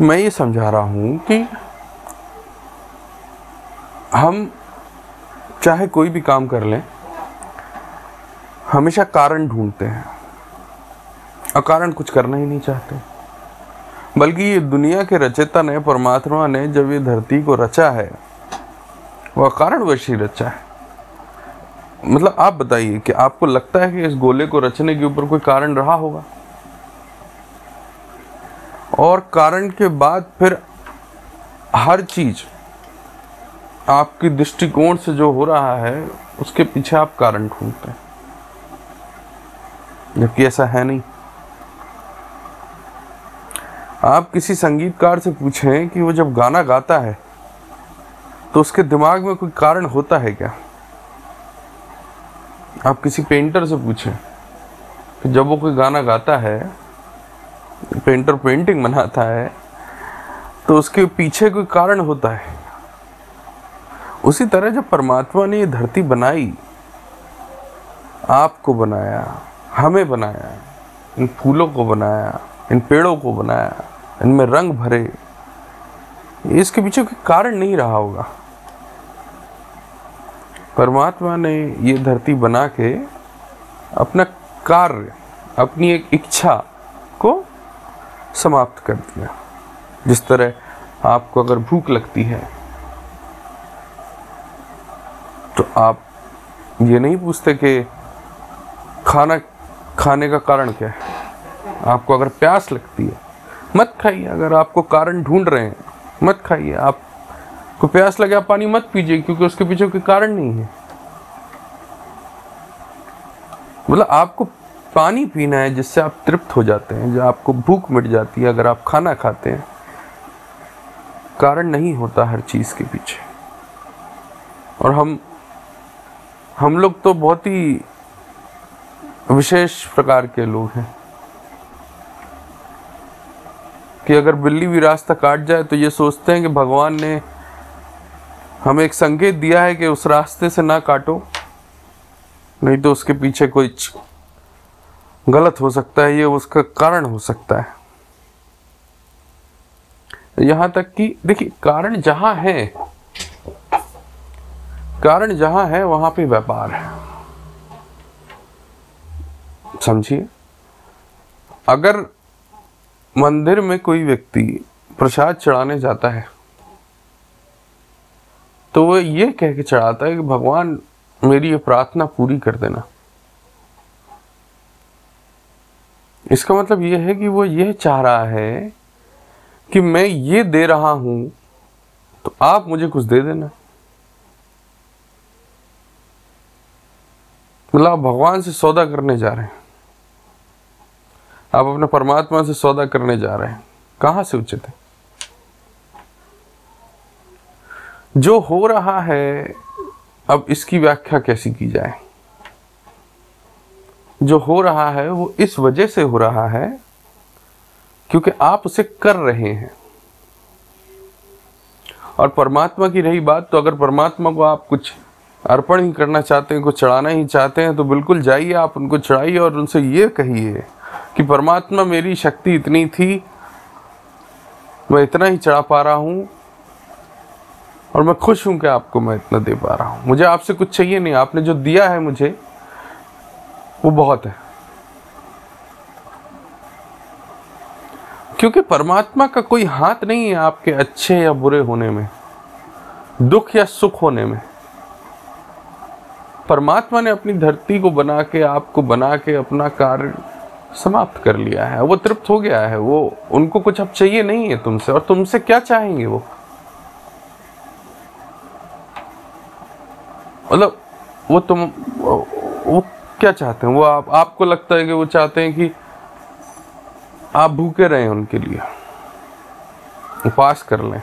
मैं ये समझा रहा हूँ कि हम चाहे कोई भी काम कर लें, हमेशा कारण ढूंढते हैं। अकारण कुछ करना ही नहीं चाहते। बल्कि ये दुनिया के रचयिता ने, परमात्मा ने जब ये धरती को रचा है वह कारणवश ही रचा है। मतलब आप बताइए कि आपको लगता है कि इस गोले को रचने के ऊपर कोई कारण रहा होगा? और कारण के बाद फिर हर चीज़ आपकी दृष्टिकोण से जो हो रहा है, उसके पीछे आप कारण ढूंढते हैं। जबकि ऐसा है नहीं। आप किसी संगीतकार से पूछें कि वो जब गाना गाता है तो उसके दिमाग में कोई कारण होता है क्या? आप किसी पेंटर से पूछें कि जब वो कोई गाना गाता है पेंटर पेंटिंग बनाता है तो उसके पीछे कोई कारण होता है। उसी तरह जब परमात्मा ने ये धरती बनाई, आपको बनाया, हमें बनाया, इन फूलों को बनाया, इन पेड़ों को बनाया, इनमें रंग भरे, इसके पीछे कोई कारण नहीं रहा होगा। परमात्मा ने ये धरती बना के अपना कार्य, अपनी एक इच्छा को समाप्त कर दिया। जिस तरह आपको अगर भूख लगती है तो आप ये नहीं पूछते कि खाना, खाने का कारण क्या है? आपको अगर प्यास लगती है, मत खाइए। अगर आपको कारण ढूंढ रहे हैं, मत खाइए। आप को प्यास लगे, आप पानी मत पीजिए, क्योंकि उसके पीछे कोई कारण नहीं है। मतलब आपको पानी पीना है जिससे आप तृप्त हो जाते हैं, जो आपको भूख मिट जाती है अगर आप खाना खाते हैं। कारण नहीं होता हर चीज़ के पीछे। और हम हम लोग तो बहुत ही विशेष प्रकार के लोग हैं। कि अगर बिल्ली भी रास्ता काट जाए तो ये सोचते हैं कि भगवान ने हमें एक संकेत दिया है कि उस रास्ते से ना काटो, नहीं तो उसके पीछे कोई गलत हो सकता है, ये उसका कारण हो सकता है। यहाँ तक कि, देखिए, कारण जहाँ है, कारण जहाँ है, वहाँ पे व्यापार है। समझिए? अगर मंदिर में कोई व्यक्ति प्रसाद चढ़ाने जाता है तो वो ये कह के चढ़ाता है कि, भगवान, मेरी ये प्रार्थना पूरी कर देना। इसका मतलब ये है कि वो ये चाह रहा है कि मैं ये दे रहा हूँ तो आप मुझे कुछ दे देना। मतलब आप भगवान से सौदा करने जा रहे हैं। आप अपने परमात्मा से सौदा करने जा रहे हैं। कहाँ से उचित है? जो हो रहा है, अब इसकी व्याख्या कैसी की जाए? जो हो रहा है, वो इस वजह से हो रहा है क्योंकि आप उसे कर रहे हैं। और परमात्मा की रही बात तो अगर परमात्मा को आप कुछ अर्पण ही करना चाहते हैं, कुछ चढ़ाना ही चाहते हैं तो बिल्कुल जाइए आप उनको चढ़ाइए और उनसे ये कहिए कि परमात्मा मेरी शक्ति इतनी थी, मैं इतना ही चढ़ा पा रहा हूँ और मैं खुश हूँ कि आपको मैं इतना दे पा रहा हूँ। मुझे आपसे कुछ चाहिए नहीं, आपने जो दिया है मुझे वो बहुत है। क्योंकि परमात्मा का कोई हाथ नहीं है आपके अच्छे या बुरे होने में, दुख या सुख होने में। परमात्मा ने अपनी धरती को बना के, आपको बना के अपना कार्य समाप्त कर लिया है। वो तृप्त हो गया है। वो, उनको कुछ अब चाहिए नहीं है तुमसे, और तुमसे क्या चाहेंगे वो? मतलब वो तुम, वो क्या चाहते हैं? वो आप, आपको लगता है कि वो चाहते हैं कि आप भूखे रहें उनके लिए। उपास कर लें।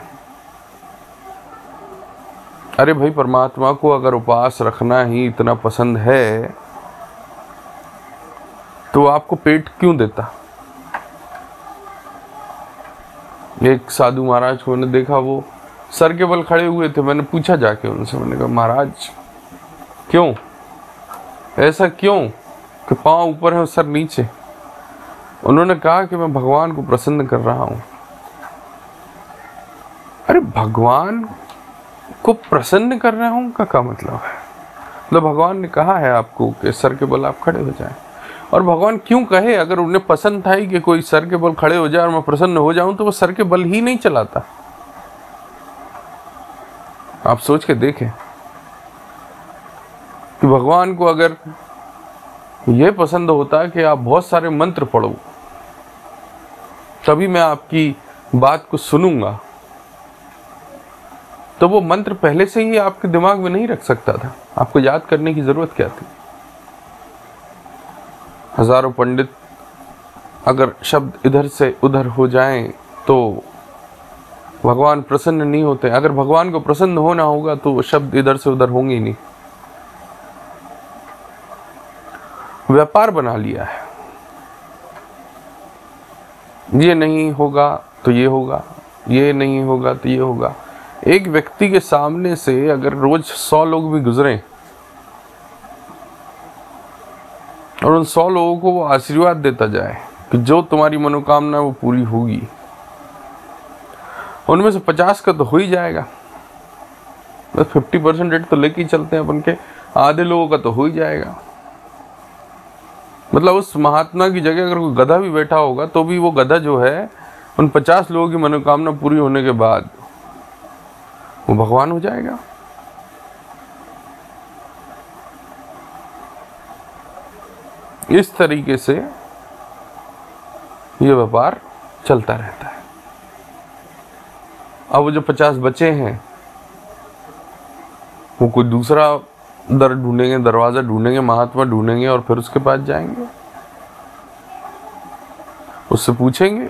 अरे भाई, परमात्मा को अगर उपास रखना ही इतना पसंद है तो आपको पेट क्यों देता? एक साधु महाराज को मैंने देखा, वो सर के बल खड़े हुए थे। मैंने पूछा जाके उनसे, मैंने कहा, महाराज, क्यों? ऐसा क्यों? कि पाँव ऊपर है और सर नीचे। उन्होंने कहा कि मैं भगवान को प्रसन्न कर रहा हूँ। अरे, भगवान को प्रसन्न कर रहा हूँ का क्या मतलब है? तो भगवान ने कहा है आपको कि सर के बल आप खड़े हो जाएँ। और भगवान क्यों कहे? अगर उन्हें पसंद था ही कि कोई सर के बल खड़े हो जाए और मैं प्रसन्न हो जाऊँ तो वो सर के बल ही नहीं चलाता। आप सोच के देखें। भगवान को अगर यह पसंद होता कि आप बहुत सारे मंत्र पढ़ो, तभी मैं आपकी बात को सुनूँगा। तो वो मंत्र पहले से ही आपके दिमाग में नहीं रख सकता था। आपको याद करने की ज़रूरत क्या थी? हज़ारों पंडित अगर शब्द इधर से उधर हो जाएँ तो भगवान प्रसन्न नहीं होते। अगर भगवान को प्रसन्न होना होगा तो शब्द इधर से उधर होंगे ही नहीं। व्यापार बना लिया है। ये नहीं होगा तो ये होगा, ये नहीं होगा तो ये होगा। एक व्यक्ति के सामने से अगर रोज सौ लोग भी गुजरे और उन सौ लोगों को वो आशीर्वाद देता जाए कि जो तुम्हारी मनोकामना वो पूरी होगी, उनमें से पचास का तो हो ही जाएगा। बस फिफ्टी परसेंट रेट तो लेके ही चलते हैं अपन के, आधे लोगों का तो हो ही जाएगा। मतलब उस महात्मा की जगह अगर कोई गधा भी बैठा होगा तो भी वो गधा जो है, उन पचास लोगों की मनोकामना पूरी होने के बाद वो भगवान हो जाएगा। इस तरीके से ये व्यापार चलता रहता है। अब वो जो पचास बचे हैं, वो कोई दूसरा दर ढूंढेंगे, दरवाज़ा ढूंढेंगे, महात्मा ढूंढेंगे और फिर उसके पास जाएँगे। उससे पूछेंगे।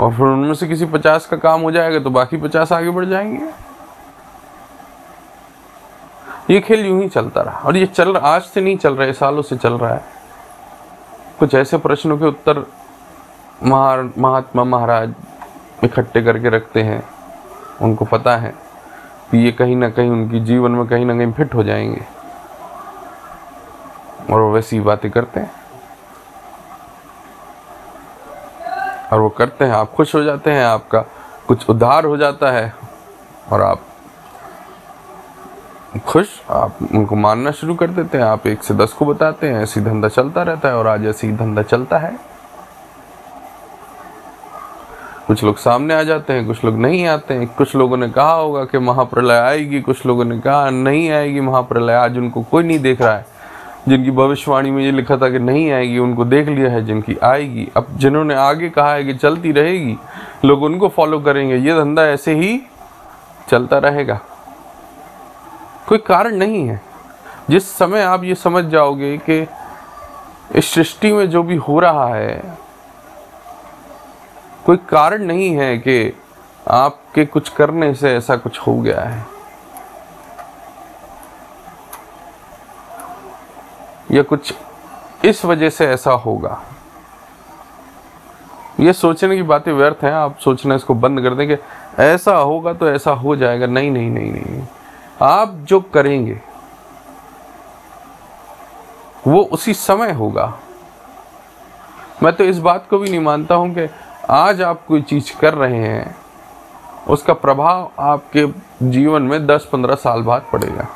और फिर उनमें से किसी पचास का काम हो जाएगा तो बाकी पचास आगे बढ़ जाएँगे। ये खेल यूँ ही चलता रहा। और ये चल रहा, आज से नहीं चल रहा है सालों से चल रहा है। कुछ ऐसे प्रश्नों के उत्तर महार, महात्मा महाराज इकट्ठे करके रखते हैं। उनको पता है कि ये कहीं ना कहीं उनकी जीवन में कहीं ना कहीं फिट हो जाएँगे। और वो वैसी बातें करते हैं। और वो करते हैं, आप खुश हो जाते हैं, आपका कुछ उद्धार हो जाता है और आप खुश, आप उनको मानना शुरू कर देते हैं, आप एक से दस को बताते हैं, ऐसी धंधा चलता रहता है और आज ऐसी धंधा चलता है। कुछ लोग सामने आ जाते हैं, कुछ लोग नहीं आते हैं। कुछ लोगों ने कहा होगा कि महाप्रलय आएगी, कुछ लोगों ने कहा नहीं आएगी महाप्रलय, आज उनको कोई नहीं देख रहा है। जिनकी भविष्यवाणी में ये लिखा था कि नहीं आएगी, उनको देख लिया है जिनकी आएगी। अब जिन्होंने आगे कहा है कि चलती रहेगी, लोग उनको फॉलो करेंगे। ये धंधा ऐसे ही चलता रहेगा। कोई कारण नहीं है। जिस समय आप ये समझ जाओगे कि इस सृष्टि में जो भी हो रहा है, कोई कारण नहीं है कि आपके कुछ करने से ऐसा कुछ हो गया है। या कुछ इस वजह से ऐसा होगा? ये सोचने की बातें व्यर्थ हैं, आप सोचना इसको बंद कर दें कि ऐसा होगा तो ऐसा हो जाएगा। नहीं नहीं नहीं नहीं आप जो करेंगे, वो उसी समय होगा। मैं तो इस बात को भी नहीं मानता हूँ कि आज आप कोई चीज़ कर रहे हैं, उसका प्रभाव आपके जीवन में 10-15 साल बाद पड़ेगा।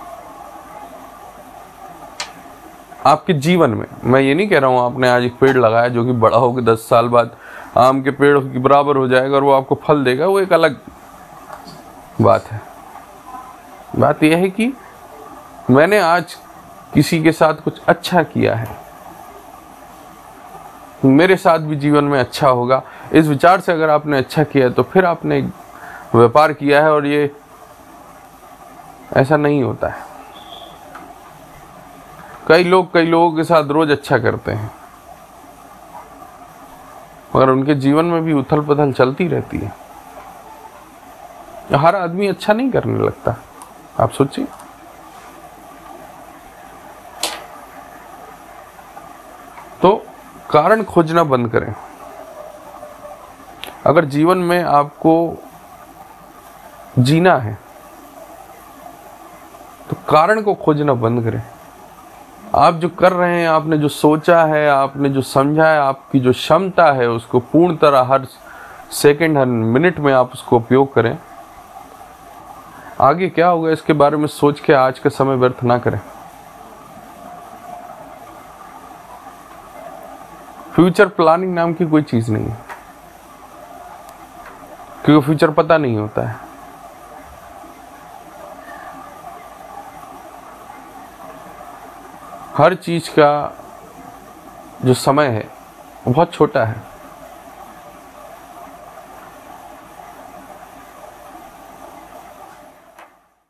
आपके जीवन में, मैं ये नहीं कह रहा हूँ आपने आज एक पेड़ लगाया जो कि बड़ा होकर दस साल बाद आम के पेड़ के बराबर हो जाएगा और वो आपको फल देगा, वो एक अलग बात है। बात यह है कि मैंने आज किसी के साथ कुछ अच्छा किया है। मेरे साथ भी जीवन में अच्छा होगा। इस विचार से अगर आपने अच्छा किया है तो फिर आपने व्यापार किया है और ये ऐसा नहीं होता है। कई लोग कई लोगों के साथ रोज अच्छा करते हैं। मगर उनके जीवन में भी उथल पुथल चलती रहती है। हर आदमी अच्छा नहीं करने लगता। आप सोचिए। तो कारण खोजना बंद करें। अगर जीवन में आपको जीना है तो कारण को खोजना बंद करें। आप जो कर रहे हैं, आपने जो सोचा है, आपने जो समझा है, आपकी जो क्षमता है, उसको पूर्ण तरह हर सेकंड, हर मिनट में आप उसको उपयोग करें। आगे क्या होगा, इसके बारे में सोच के आज का समय व्यर्थ ना करें। फ्यूचर प्लानिंग नाम की कोई चीज़ नहीं है, क्योंकि फ्यूचर पता नहीं होता है। हर चीज़ का जो समय है वो बहुत छोटा है।